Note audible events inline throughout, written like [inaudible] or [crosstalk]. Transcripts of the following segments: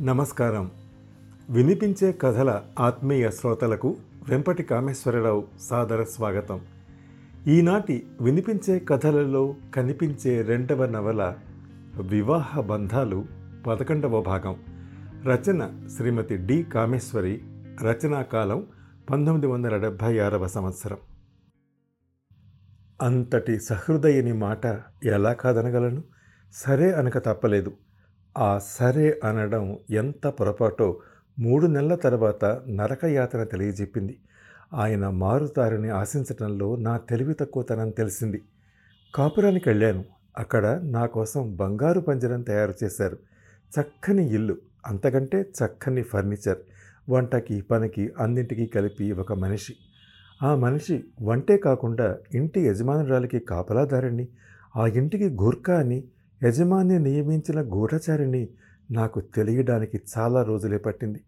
నమస్కారం. వినిపించే కథల ఆత్మీయ శ్రోతలకు వెంపటి కామేశ్వరరావు సాదర స్వాగతం. ఈనాటి వినిపించే కథలలో కనిపించే రెండవ నవల వివాహ బంధాలు పదకొండవ భాగం. రచన శ్రీమతి డి కామేశ్వరి. రచనా కాలం పంతొమ్మిది వందల డెబ్భై ఆరవ సంవత్సరం. అంతటి సహృదయని మాట ఎలా కాదనగలను? సరే అనక తప్పలేదు. ఆ సరే అనడం ఎంత పొరపాటో మూడు నెలల తర్వాత నరకయాతన తెలియజెప్పింది. ఆయన మారుతారని ఆశించటంలో నా తెలివి తక్కువతనం తెలిసింది. కాపురానికి వెళ్ళాను. అక్కడ నా కోసం బంగారు పంజరం తయారు చేశారు. చక్కని ఇల్లు అంతకంటే చక్కని ఫర్నిచర్ వంటకి పనికి అన్నింటికీ కలిపి ఒక మనిషి. ఆ మనిషి వంటే కాకుండా ఇంటి యజమానురాలికి కాపలాదారిని ఆ ఇంటికి గూర్ఖా అని యజమాని నియమించిన గూఢచారిని నాకు తెలియడానికి చాలా రోజులే పట్టింది.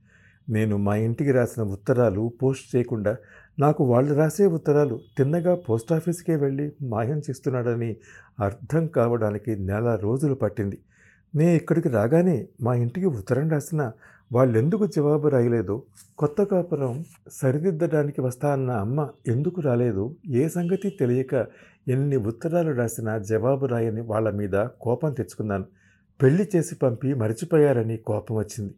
నేను మా ఇంటికి రాసిన ఉత్తరాలు పోస్ట్ చేయకుండా నాకు వాళ్ళు రాసే ఉత్తరాలు తిన్నగా పోస్ట్ ఆఫీస్కే వెళ్ళి మాయం చేస్తున్నాడని అర్థం కావడానికి నెల రోజులు పట్టింది. నే ఇక్కడికి రాగానే మా ఇంటికి ఉత్తరం రాసిన వాళ్ళెందుకు జవాబు రాయలేదు? కొత్త కాపురం సరిదిద్దడానికి వస్తా అన్న అమ్మ ఎందుకు రాలేదు? ఏ సంగతి తెలియక ఎన్ని ఉత్తరాలు రాసినా జవాబు రాయని వాళ్ళ మీద కోపం తెచ్చుకున్నాను. పెళ్ళి చేసి పంపి మర్చిపోయారని కోపం వచ్చింది.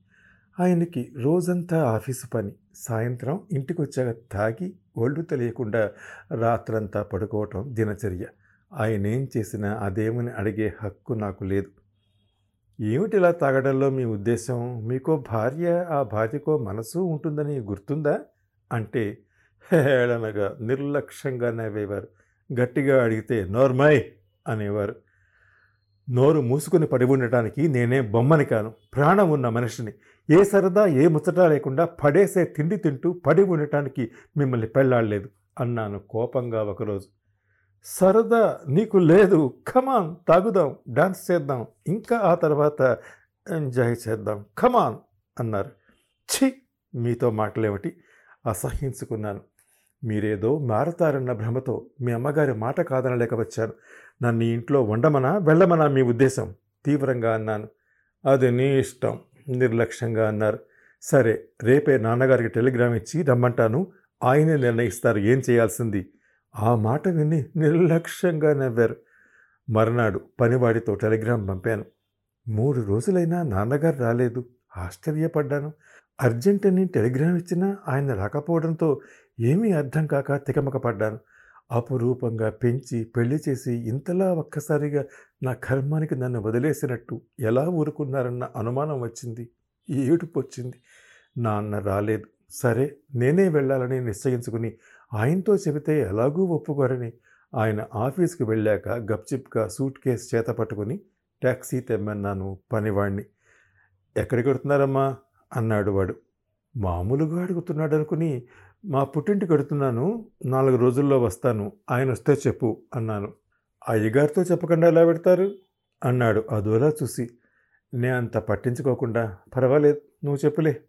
ఆయనకి రోజంతా ఆఫీసు పని. సాయంత్రం ఇంటికి వచ్చాక తాగి ఒళ్ళు తెలియకుండా రాత్రంతా పడుకోవటం దినచర్య. ఆయనేం చేసినా అదేమని అడిగే హక్కు నాకు లేదు. ఏమిటి ఇలా తాగడంలో మీ ఉద్దేశం? మీకో భార్య ఆ భార్యకో మనసు ఉంటుందని గుర్తుందా? అంటే హేళనగా నిర్లక్ష్యంగా నవ్వేవారు. గట్టిగా అడిగితే నోర్మై అనేవారు. నోరు మూసుకుని పడి ఉండటానికి నేనే బొమ్మని కాను. ప్రాణం ఉన్న మనిషిని. ఏ సరదా ఏ ముచ్చట లేకుండా పడేసే తిండి తింటూ పడి ఉండటానికి మిమ్మల్ని పెళ్ళాడలేదు అన్నాను కోపంగా ఒకరోజు. సరదా నీకు లేదు. ఖమాన్ తాగుదాం డాన్స్ చేద్దాం. ఇంకా ఆ తర్వాత ఎంజాయ్ చేద్దాం. ఖమాన్ అన్నారు. ఛీ మీతో మాటలేమిటి? అసహించుకున్నాను మీరేదో మారతారన్న భ్రమతో మీ అమ్మగారి మాట కాదనలేక వచ్చాను. నన్ను ఇంట్లో వండమనా వెళ్ళమనా మీ ఉద్దేశం? తీవ్రంగా అన్నాను. అది నీ ఇష్టం నిర్లక్ష్యంగా అన్నారు. సరే రేపే నాన్నగారికి టెలిగ్రామ్ ఇచ్చి రమ్మంటాను. ఆయనే నిర్ణయిస్తారు ఏం చేయాల్సింది? ఆ మాట విని నిర్లక్ష్యంగా నవ్వారు. మర్నాడు పనివాడితో టెలిగ్రామ్ పంపాను. మూడు రోజులైనా నాన్నగారు రాలేదు. ఆశ్చర్యపడ్డాను. అర్జెంట్ అని టెలిగ్రామ్ ఇచ్చినా ఆయన రాకపోవడంతో ఏమీ అర్థం కాక తికమక పడ్డాను. అపురూపంగా పెంచి పెళ్ళి చేసి ఇంతలా ఒక్కసారిగా నా కర్మానికి నన్ను వదిలేసినట్టు ఎలా ఊరుకున్నారన్న అనుమానం వచ్చింది. ఏడుపు వచ్చింది నాన్న రాలేదు. సరే నేనే వెళ్ళాలని నిశ్చయించుకుని ఆయనతో చెబితే ఎలాగూ ఒప్పుకోరని. ఆయన ఆఫీస్కి వెళ్ళాక గప్చిప్గా సూట్ కేస్ చేత పట్టుకుని ట్యాక్సీ తెమ్మన్నాను పనివాణ్ణి. ఎక్కడికి వెడుతున్నారమ్మా అన్నాడు వాడు. మామూలుగా అడుగుతున్నాడు అనుకుని మా పుట్టింటికి వెడుతున్నాను నాలుగు రోజుల్లో వస్తాను. ఆయన వస్తే చెప్పు అన్నాను. అయ్యగారితో చెప్పకుండా ఎలా పెడతారు అన్నాడు. అదోలా చూసి. నే అంత పట్టించుకోకుండా పర్వాలేదు. నువ్వు చెప్పులే.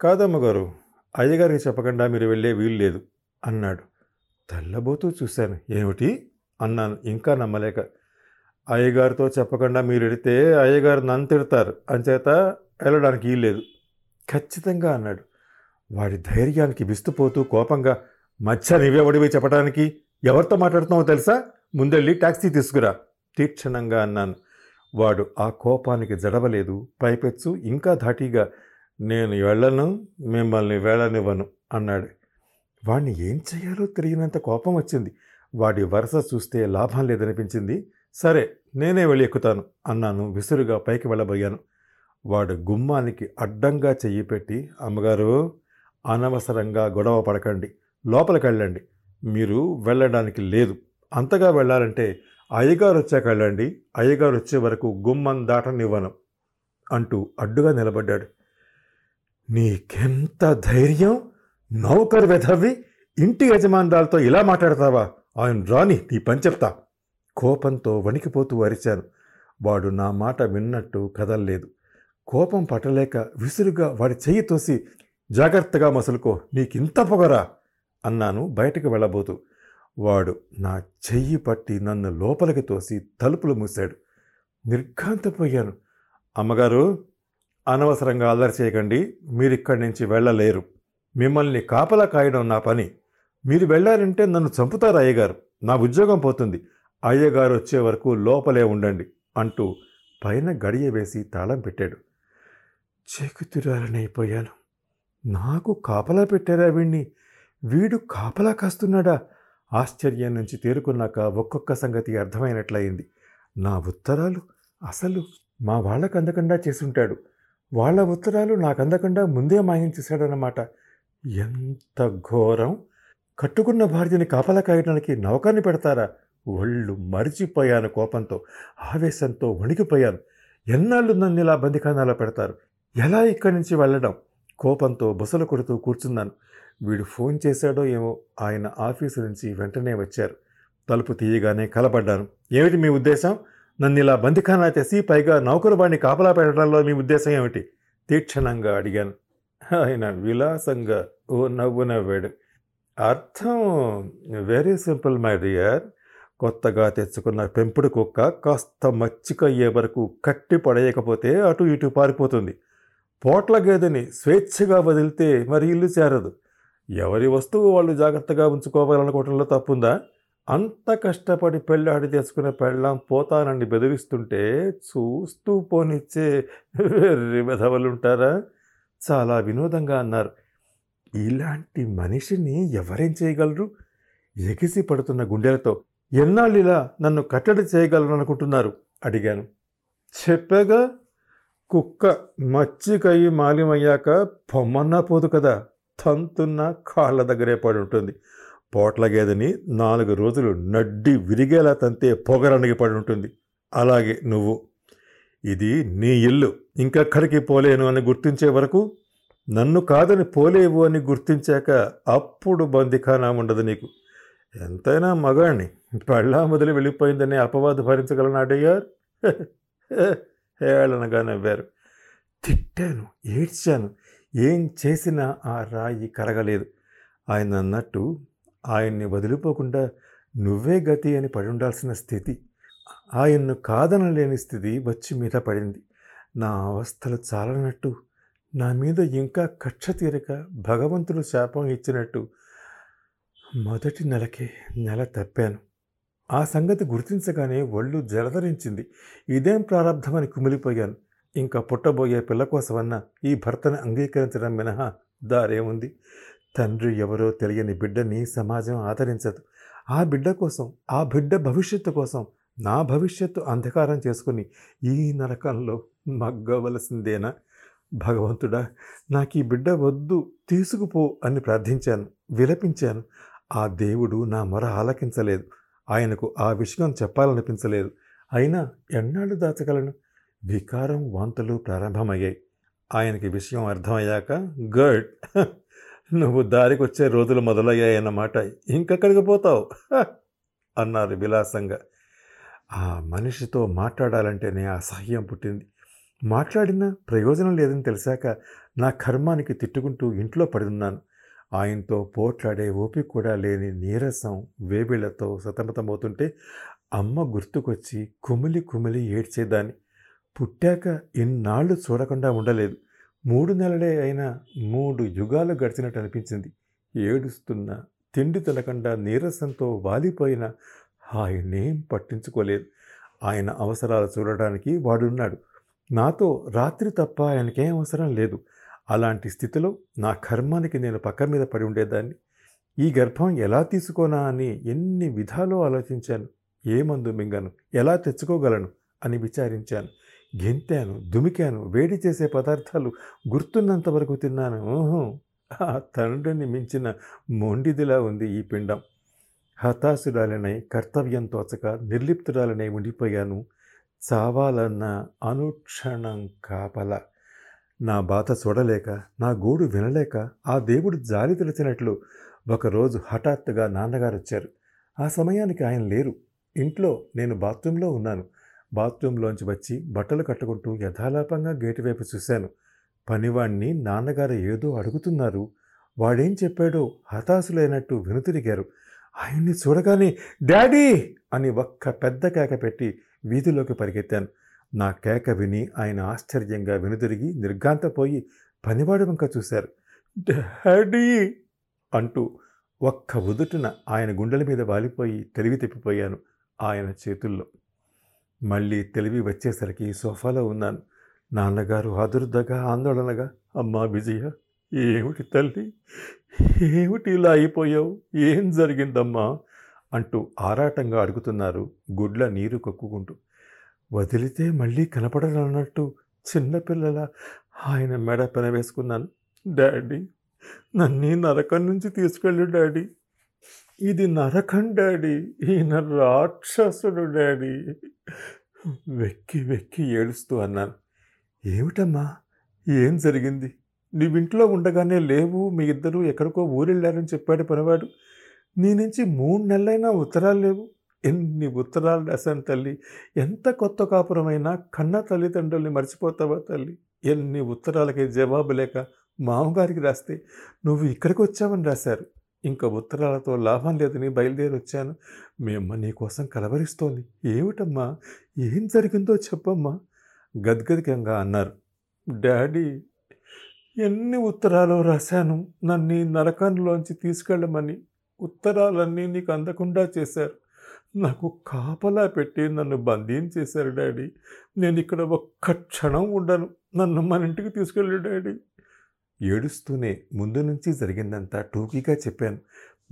కాదమ్మగారు. అయ్యగారికి చెప్పకుండా మీరు వెళ్ళే వీలు లేదు. అన్నాడు. తెల్లబోతూ చూశాను. ఏమిటి? అన్నాను. ఇంకా నమ్మలేక. అయ్యగారితో చెప్పకుండా మీరు వెడితే అయ్యగారు నన్ను తిడతారు. అంచేత వెళ్ళడానికి వీల్లేదు ఖచ్చితంగా అన్నాడు. వాడి ధైర్యానికి విస్తుపోతూ కోపంగా మధ్య నీవే చెప్పడానికి ఎవరితో మాట్లాడుతున్నావో తెలుసా? ముందెళ్ళి ట్యాక్సీ తీసుకురా. తీక్షణంగా అన్నాను. వాడు ఆ కోపానికి జడవలేదు. పైపెచ్చు ఇంకా ధాటిగా నేను వెళ్ళను మిమ్మల్ని వెళ్ళనివ్వను అన్నాడు. వాడిని ఏం చేయాలో తెలియనంత కోపం వచ్చింది. వాడి వరుస చూస్తే లాభం లేదనిపించింది. సరే నేనే వెళ్ళి ఎక్కుతాను అన్నాను విసురుగా పైకి వెళ్ళబోయాను. వాడు గుమ్మానికి అడ్డంగా చెయ్యి పెట్టి అమ్మగారు అనవసరంగా గొడవ పడకండి లోపలికి వెళ్ళండి. మీరు వెళ్ళడానికి లేదు. అంతగా వెళ్ళాలంటే అయ్యగారు వచ్చాక వెళ్ళండి అయ్యగారు వచ్చే వరకు గుమ్మం దాటనివ్వను అంటూ అడ్డుగా నిలబడ్డాడు. నీకెంత ధైర్యం? నౌకర్ వెధవి ఇంటి యజమానురాలతో ఇలా మాట్లాడతావా? ఆయన రాని నీ పని చెప్తా. కోపంతో వణికిపోతూ అరిచాను. వాడు నా మాట విన్నట్టు కదల్లేదు. కోపం పట్టలేక విసురుగా వాడి చెయ్యి తోసి జాగ్రత్తగా మసులుకో నీకింత పొగరా అన్నాను బయటకు వెళ్ళబోతూ. వాడు నా చెయ్యి పట్టి నన్ను లోపలికి తోసి తలుపులు మూశాడు. నిర్ఘాంతపోయాను. అమ్మగారు అనవసరంగా అల్లరి చేయకండి. మీరిక్కడి నుంచి వెళ్ళలేరు. మిమ్మల్ని కాపలా కాయడం నా పని. మీరు వెళ్ళారంటే నన్ను చంపుతారు అయ్యగారు. నా ఉద్యోగం పోతుంది. అయ్యగారు వచ్చే వరకు లోపలే ఉండండి అంటూ పైన గడియ వేసి తాళం పెట్టాడు. చేకుతురాలనైపోయాను. నాకు కాపలా పెట్టారా వీణ్ణి? వీడు కాపలా కాస్తున్నాడా? ఆశ్చర్యం నుంచి తేరుకున్నాక ఒక్కొక్క సంగతి అర్థమైనట్లయింది. నా ఉత్తరాలు అసలు మా వాళ్ళకు అందకుండా చేసుంటాడు. వాళ్ళ ఉత్తరాలు నాకు అందకుండా ముందే మాయించేశాడనమాట ఎంత ఘోరం? కట్టుకున్న భార్యని కాపలా కాయడానికి నౌకాన్ని పెడతారా? ఒళ్ళు మరిచిపోయాను కోపంతో ఆవేశంతో వణికిపోయాను. ఎన్నాళ్ళు నన్ను ఇలా బందిఖానాలో పెడతారు? ఎలా ఇక్కడి నుంచి వెళ్ళడం? కోపంతో బుసలు కొడుతూ కూర్చున్నాను. వీడు ఫోన్ చేశాడో ఏమో ఆయన ఆఫీసు నుంచి వెంటనే వచ్చారు. తలుపు తీయగానే కలపడ్డాను ఏమిటి మీ ఉద్దేశం? నన్ను ఇలా బందిఖానా చేసి పైగా నౌకరు కాపలా పెట్టడంలో మీ ఉద్దేశం ఏమిటి? తీక్షణంగా అడిగాను. ఆయన విలాసంగా ఓ నవ్వు నవ్వాడు. అర్థం వెరీ సింపుల్ మై డియర్ కొత్తగా తెచ్చుకున్న పెంపుడు కుక్క కాస్త మచ్చికయ్యే వరకు కట్టి పడేయకపోతే అటు ఇటు పారిపోతుంది. పోట్ల గేదెని స్వేచ్ఛగా వదిలితే మరి ఇల్లు చేరదు. ఎవరి వస్తువు వాళ్ళు జాగ్రత్తగా ఉంచుకోవాలనుకోవడంలో తప్పుందా? అంత కష్టపడి పెళ్ళాడి తెచ్చుకునే పెళ్ళాం పోతానని బెదిరిస్తుంటే చూస్తూ పోనిచ్చే వెర్రి వెధవలుంటారా? చాలా వినోదంగా అన్నారు. ఇలాంటి మనిషిని ఎవరేం చేయగలరు? ఎగిసి పడుతున్న గుండెలతో ఎన్నాళ్ళు ఇలా నన్ను కట్టడి చేయగలరు అనుకుంటున్నారు అడిగాను. చెప్పాగా కుక్క మచ్చికయ్యి మాలిమయ్యాక పొమ్మన్నా పోదు కదా తంతున్న కాళ్ళ దగ్గరే పడి ఉంటుంది పోట్ల గేదెని నాలుగు రోజులు నడ్డి విరిగేలా తంతే పొగరనిగి పడి ఉంటుంది అలాగే నువ్వు. ఇది నీ ఇల్లు. ఇంకెక్కడికి పోలేను అని గుర్తించే వరకు నన్ను కాదని పోలేవు అని గుర్తించాక అప్పుడు బందిఖానా ఉండదు నీకు. ఎంతైనా మగాణ్ణి. పెళ్ళా మొదలు వెళ్ళిపోయిందనే అపవాదు భరించగలనాడయ్యారు హేళనగా [laughs] నవ్వారు. తిట్టాను ఏడ్చాను. ఏం చేసినా ఆ రాయి కరగలేదు. ఆయన అన్నట్టు ఆయన్ని వదిలిపోకుండా నువ్వే గతి అని పడి ఉండాల్సిన స్థితి. ఆయన్ను కాదనలేని స్థితి వచ్చి మీద పడింది. నా అవస్థలు చాలనట్టు నా మీద ఇంకా కక్ష తీరక భగవంతుడు శాపం ఇచ్చినట్టు మొదటి నెలకే నెల తప్పాను. ఆ సంగతి గుర్తించగానే ఒళ్ళు జలధరించింది. ఇదేం ప్రారంధమని కుమిలిపోయాను. ఇంకా పుట్టబోయే పిల్ల కోసమన్న ఈ భర్తను అంగీకరించడం మినహా దారేముంది తండ్రి ఎవరో తెలియని బిడ్డని సమాజం ఆదరించదు. ఆ బిడ్డ కోసం ఆ బిడ్డ భవిష్యత్తు కోసం నా భవిష్యత్తు అంధకారం చేసుకుని ఈ నరకంలో మగ్గవలసిందేనా? భగవంతుడా నాకు ఈ బిడ్డ వద్దు తీసుకుపో అని ప్రార్థించాను విలపించాను. ఆ దేవుడు నా మొర ఆలకించలేదు. ఆయనకు ఆ విషయం చెప్పాలనిపించలేదు. అయినా ఎన్నాళ్ళు దాచగలను? వికారం వాంతులు ప్రారంభమయ్యాయి. ఆయనకి విషయం అర్థమయ్యాక గుడ్ నువ్వు దారికొచ్చే రోజులు మొదలయ్యాయన్నమాట. ఇంకెక్కడికి పోతావు? అన్నారు విలాసంగా. ఆ మనిషితో మాట్లాడాలంటేనే అసహ్యం పుట్టింది. మాట్లాడినా ప్రయోజనం లేదని తెలిసాక నా కర్మానికి తిట్టుకుంటూ ఇంట్లో పడున్నాను. ఆయనతో పోట్లాడే ఓపిక కూడా లేని నీరసం వేబిళ్ళతో సతమతమవుతుంటే అమ్మ గుర్తుకొచ్చి కుమిలి కుమిలి ఏడ్చేదాన్ని. పుట్టాక ఇన్నాళ్ళు చూడకుండా ఉండలేదు. మూడు నెలలే అయినా మూడు యుగాలు గడిచినట్టు అనిపించింది. ఏడుస్తున్న తిండి తినకుండా నీరసంతో వాలిపోయిన ఆయనేం పట్టించుకోలేదు. ఆయన అవసరాలు చూడడానికి వాడున్నాడు. నాతో రాత్రి తప్ప ఆయనకేం అవసరం లేదు. అలాంటి స్థితిలో నా కర్మానికి నేను పక్క మీద పడి ఉండేదాన్ని. ఈ గర్భం ఎలా తీసుకోనా అని ఎన్ని విధాలో ఆలోచించాను. ఏ మందు మింగను? ఎలా తెచ్చుకోగలను? అని విచారించాను. గెంతాను దుమికాను వేడి చేసే పదార్థాలు గుర్తున్నంత వరకు తిన్నాను. ఓహో! ఆ తండ్రిని మించిన మొండిదిలా ఉంది ఈ పిండం. హతాశురాలనై కర్తవ్యం తోచక నిర్లిప్తురాలనై ఉండిపోయాను. చావాలన్న అనుక్షణం కాపల. నా బాధ చూడలేక నా గోడు వినలేక ఆ దేవుడు జాలి తెలిసినట్లు ఒకరోజు హఠాత్తుగా నాన్నగారు వచ్చారు ఆ సమయానికి ఆయన లేరు. ఇంట్లో నేను బాత్రూంలో ఉన్నాను. బాత్రూంలోంచి వచ్చి బట్టలు కట్టుకుంటూ యథాలాపంగా గేటు వైపు చూశాను. పనివాణ్ణి నాన్నగారు ఏదో అడుగుతున్నారు. వాడేం చెప్పాడో హతాశులైనట్టు వెనుతిరిగారు. ఆయన్ని చూడగానే డాడీ! అని ఒక్క పెద్ద కేక పెట్టి వీధిలోకి పరిగెత్తాను. నా కేక విని ఆయన ఆశ్చర్యంగా వెనుదిరిగి నిర్గాంతపోయి పనివాడు వంక చూశారు. డాడీ! అంటూ ఒక్క ఉదుటున ఆయన గుండెల మీద వాలిపోయి తెలివి తెప్పిపోయాను ఆయన చేతుల్లో. మళ్ళీ తెలివి వచ్చేసరికి సోఫాలో ఉన్నాను. నాన్నగారు ఆదుర్దగా ఆందోళనగా అమ్మా విజయ ఏమిటి తల్లి? ఏమిటి ఇలా అయిపోయావు? ఏం జరిగిందమ్మా? అంటూ ఆరాటంగా అడుగుతున్నారు గుడ్ల నీరు కక్కుకుంటూ. వదిలితే మళ్ళీ కనపడనన్నట్టు చిన్నపిల్లల ఆయన మెడ పెనవేసుకున్నాను డాడీ నన్ను నరకం నుంచి తీసుకెళ్ళు డాడీ. ఇది నరకం డాడీ ఈయన రాక్షసుడు డాడీ. వెక్కి వెక్కి ఏడుస్తూ అన్నాను. ఏమిటమ్మా ఏం జరిగింది? నువ్వింట్లో ఉండగానే లేవు మీ ఇద్దరు ఎక్కడికో ఊరెళ్ళారని చెప్పాడు పనివాడు. నీ నుంచి మూడు నెలలైనా ఉత్తరాలు లేవు. ఎన్ని ఉత్తరాలు రాశాను తల్లి? ఎంత కొత్త కాపురమైనా కన్న తల్లిదండ్రుల్ని మర్చిపోతావా తల్లి? ఎన్ని ఉత్తరాలకి జవాబు లేక మామగారికి రాస్తే నువ్వు ఇక్కడికి వచ్చావని రాశారు. ఇంకా ఉత్తరాలతో లాభం లేదని బయలుదేరి వచ్చాను. మేమ్మ నీకోసం కలవరిస్తోంది. ఏమిటమ్మా? ఏం జరిగిందో చెప్పమ్మా? గద్గదికంగా అన్నారు. డాడీ ఎన్ని ఉత్తరాలు రాశాను నన్ను ఈ నరకంలోంచి తీసుకెళ్ళమని. ఉత్తరాలన్నీ నీకు అందకుండా చేశారు. నాకు కాపలా పెట్టి నన్ను బంధించేశారు డాడీ. నేను ఇక్కడ ఒక్క క్షణం ఉండను. నన్ను మన ఇంటికి తీసుకెళ్ళు డాడీ. ఏడుస్తూనే ముందు నుంచి జరిగిందంతా టూకీగా చెప్పాను.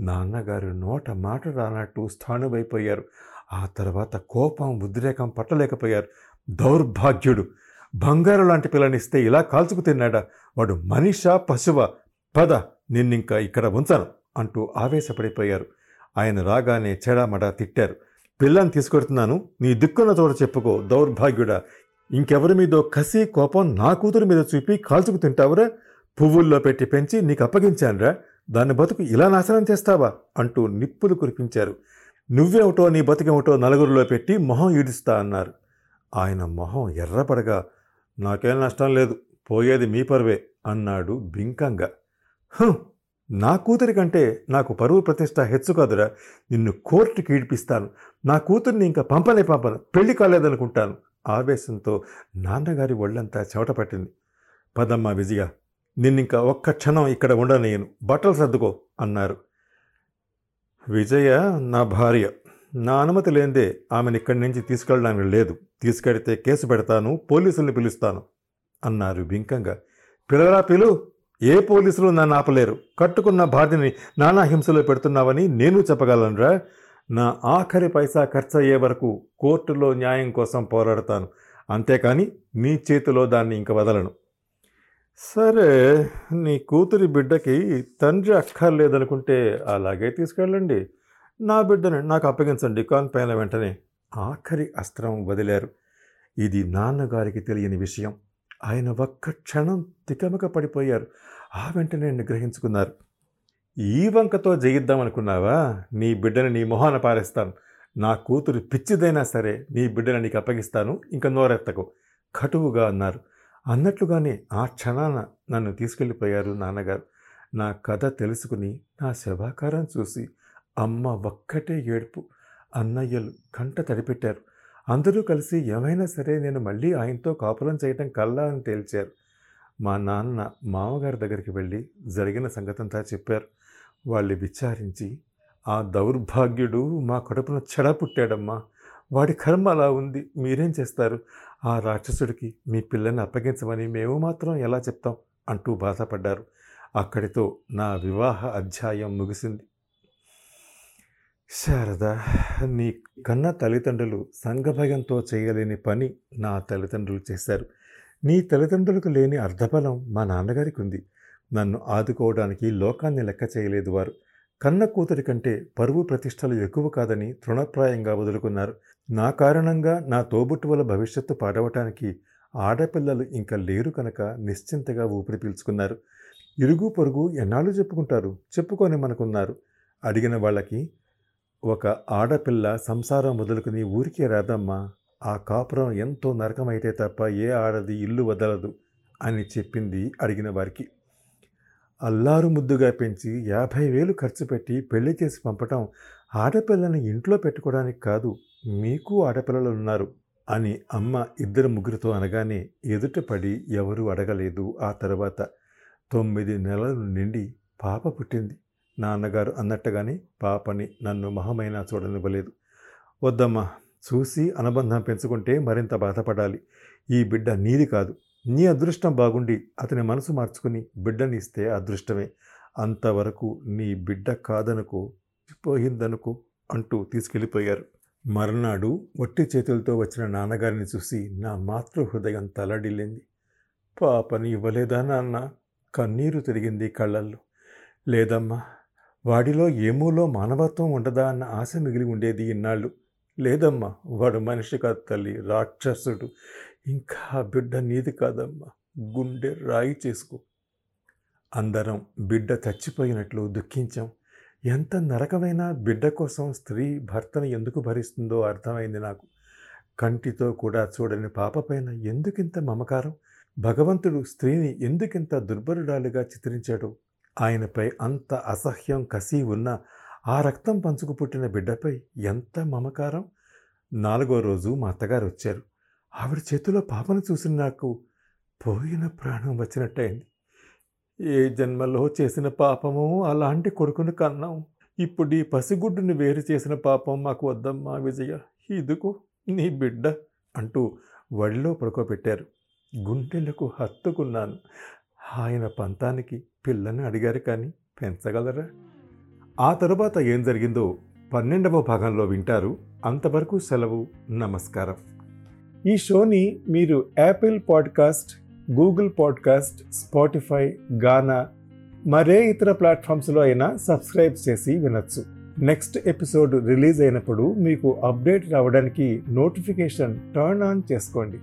నాన్నగారు నోట మాట రానట్టు స్థానమైపోయారు ఆ తర్వాత కోపం ఉద్రేకం పట్టలేకపోయారు. దౌర్భాగ్యుడు. బంగారు లాంటి పిల్లనిస్తే ఇలా కాల్చుకు తిన్నాడా? వాడు మనిషా పశువ? పద నిన్నింకా ఇక్కడ ఉంచాను. అంటూ ఆవేశపడిపోయారు. ఆయన రాగానే చెడామడా తిట్టారు. పిల్లని తీసుకొడుతున్నాను. నీ దిక్కున్న చోట చెప్పుకో దౌర్భాగ్యుడా. ఇంకెవరి మీదో కసి కోపం నా కూతురు మీద చూపి కాల్చుకు తింటావురా? పువ్వుల్లో పెట్టి పెంచి నీకు అప్పగించానురా. దాన్ని బతుకు ఇలా నాశనం చేస్తావా? అంటూ నిప్పులు కురిపించారు. నువ్వేమిటో నీ బతికేమిటో నలుగురిలో పెట్టి మొహం ఈడుస్తా అన్నారు. ఆయన మొహం ఎర్రపడగా నాకేం నష్టం లేదు. పోయేది మీ పర్వే అన్నాడు బింకంగా. "హుం, నా కూతురి కంటే నాకు పరువు ప్రతిష్ట హెచ్చు కాదురా. నిన్ను కోర్టుకి ఈడిపిస్తాను. నా కూతుర్ని ఇంకా పంపనే పంపను. పెళ్ళి కాలేదనుకుంటాను. ఆవేశంతో నాన్నగారి ఒళ్ళంతా చెమట పట్టింది. పదమ్మ విజయ నిన్నింక ఒక్క క్షణం ఇక్కడ ఉండనేయను. బట్టలు సర్దుకో అన్నారు. విజయ నా భార్య నా అనుమతి లేనిదే ఆమెను ఇక్కడి నుంచి తీసుకెళ్ళడానికి లేదు. తీసుకెడితే కేసు పెడతాను పోలీసుల్ని పిలుస్తాను అన్నారు బింకంగా. పిల్లరా పిలు? ఏ పోలీసులు నన్ను ఆపలేరు. కట్టుకున్న భార్యని నానా హింసలో పెడుతున్నావని నేను చెప్పగలనురా. నా ఆఖరి పైసా ఖర్చు అయ్యే వరకు కోర్టులో న్యాయం కోసం పోరాడతాను. అంతేకాని నీ చేతిలో దాన్ని ఇంక వదలను. సరే నీ కూతురి బిడ్డకి తండ్రి అక్కర్లేదనుకుంటే అలాగే తీసుకెళ్ళండి. నా బిడ్డని నాకు అప్పగించండి. కాన్ పైన వెంటనే ఆఖరి అస్త్రం వదిలారు. ఇది నాన్నగారికి తెలియని విషయం. ఆయన ఒక్క క్షణం తికమక పడిపోయారు. ఆ వెంటనే నిగ్రహించుకున్నారు. ఈ వంకతో జయిద్దామనుకున్నావా నీ బిడ్డని నీ మొహాన పారేస్తాను. నా కూతురు పిచ్చిదైనా సరే నీ బిడ్డని నీకు అప్పగిస్తాను. ఇంకా నోరెత్తకు. కటువుగా అన్నారు. అన్నట్లుగానే ఆ క్షణాన నన్ను తీసుకెళ్ళిపోయారు నాన్నగారు. నా కథ తెలుసుకుని నా శవాకారం చూసి అమ్మ ఒక్కటే ఏడుపు. అన్నయ్యలు కంట తడిపెట్టారు. అందరూ కలిసి ఏమైనా సరే నేను మళ్ళీ ఆయనతో కాపురం చేయటం కల్లా అని తేల్చారు. మా నాన్న మామగారి దగ్గరికి వెళ్ళి జరిగిన సంగతంతా చెప్పారు. వాళ్ళు విచారించి ఆ దౌర్భాగ్యుడు మా కడుపున చెడ పుట్టాడమ్మా. వాడి కర్మ అలా ఉంది. మీరేం చేస్తారు? ఆ రాక్షసుడికి మీ పిల్లని అప్పగించమని మేము మాత్రం ఎలా చెప్తాం? అంటూ బాధపడ్డారు. అక్కడితో నా వివాహ అధ్యాయం ముగిసింది. శారద నీ కన్న తల్లిదండ్రులు సంఘభయంతో చేయలేని పని నా తల్లిదండ్రులు చేశారు. నీ తల్లిదండ్రులకు లేని అర్ధబలం మా నాన్నగారికి ఉంది. నన్ను ఆదుకోవడానికి లోకాన్ని లెక్క చేయలేదు వారు. కన్న కూతురి కంటే పరువు ప్రతిష్టలు ఎక్కువ కాదని తృణప్రాయంగా వదులుకున్నారు. నా కారణంగా నా తోబుట్టువుల భవిష్యత్తు పాడవటానికి ఆడపిల్లలు ఇంకా లేరు కనుక నిశ్చింతగా ఊపిరి పీల్చుకున్నారు. ఇరుగు పొరుగు ఎన్నాళ్ళు చెప్పుకుంటారు? చెప్పుకొని మనకున్నారు. అడిగిన వాళ్ళకి ఒక ఆడపిల్ల సంసారం వదులుకుని ఊరికే రాదమ్మా ఆ కాపురం ఎంతో నరకమైతే తప్ప ఏ ఆడది ఇల్లు వదలదు అని చెప్పింది అడిగిన వారికి. అల్లారు ముద్దుగా పెంచి యాభై వేలు ఖర్చు పెట్టి పెళ్ళి చేసి పంపటం ఆడపిల్లని ఇంట్లో పెట్టుకోవడానికి కాదు మీకు ఆడపిల్లలు ఉన్నారు అని అమ్మ ఇద్దరు ముగ్గురితో అనగానే ఎదుటపడి ఎవరూ అడగలేదు. ఆ తర్వాత తొమ్మిది నెలలు నిండి పాప పుట్టింది. నాన్నగారు అన్నట్టుగానే పాపని నన్ను మహమైనా చూడనివ్వలేదు. వద్దమ్మా చూసి అనుబంధం పెంచుకుంటే మరింత బాధపడాలి. ఈ బిడ్డ నీది కాదు. నీ అదృష్టం బాగుండి అతని మనసు మార్చుకుని బిడ్డని ఇస్తే అదృష్టమే. అంతవరకు నీ బిడ్డ కాదనుకో పోయిందనుకో అంటూ తీసుకెళ్ళిపోయారు. మర్నాడు వట్టి చేతులతో వచ్చిన నాన్నగారిని చూసి నా మాతృ హృదయం తలడిల్లింది. పాపని ఇవ్వలేదా నాన్న? కన్నీరు తిరిగింది కళ్ళల్లో. లేదమ్మా వాడిలో ఏమూలో మానవత్వం ఉండదా అన్న ఆశ మిగిలి ఉండేది ఇన్నాళ్ళు. లేదమ్మా వాడు మనిషి కాదు తల్లి రాక్షసుడు. ఇంకా బిడ్డ నీది కాదమ్మా గుండె రాయి చేసుకో. అందరం బిడ్డ చచ్చిపోయినట్లు దుఃఖించాం. ఎంత నరకమైన బిడ్డ కోసం స్త్రీ భర్తను ఎందుకు భరిస్తుందో అర్థమైంది నాకు. కంటితో కూడా చూడని పాపపైన ఎందుకింత మమకారం? భగవంతుడు స్త్రీని ఎందుకింత దుర్బరుడాలుగా చిత్రించాడు? ఆయనపై అంత అసహ్యం కసి ఉన్న ఆ రక్తం పంచుకు పుట్టిన బిడ్డపై ఎంత మమకారం. నాలుగో రోజు మా అత్తగారు వచ్చారు. ఆవిడ చేతిలో పాపను చూసిన నాకు పోయిన ప్రాణం వచ్చినట్టయింది. ఏ జన్మలో చేసిన పాపమో అలాంటి కొడుకును కన్నాం. ఇప్పుడు ఈ పసిగుడ్డుని వేరు చేసిన పాపం మాకు వద్దమ్మా విజయ. ఇదిగో నీ బిడ్డ అంటూ వడిలో పడుకోబెట్టారు. గుండెలకు హత్తుకున్నాను. ఆయన పంతానికి పిల్లని అడిగారు కానీ పెంచగలరా? ఆ తరువాత ఏం జరిగిందో పన్నెండవ భాగంలో వింటారు. అంతవరకు సెలవు నమస్కారం. ఈ షోని మీరు Apple podcast Google podcast Spotify Gaana మరే ఇతర ప్లాట్ఫామ్స్లో అయినా సబ్స్క్రైబ్ చేసి వినొచ్చు. నెక్స్ట్ ఎపిసోడ్ రిలీజ్ అయినప్పుడు మీకు అప్డేట్ రావడానికి నోటిఫికేషన్ టర్న్ ఆన్ చేసుకోండి.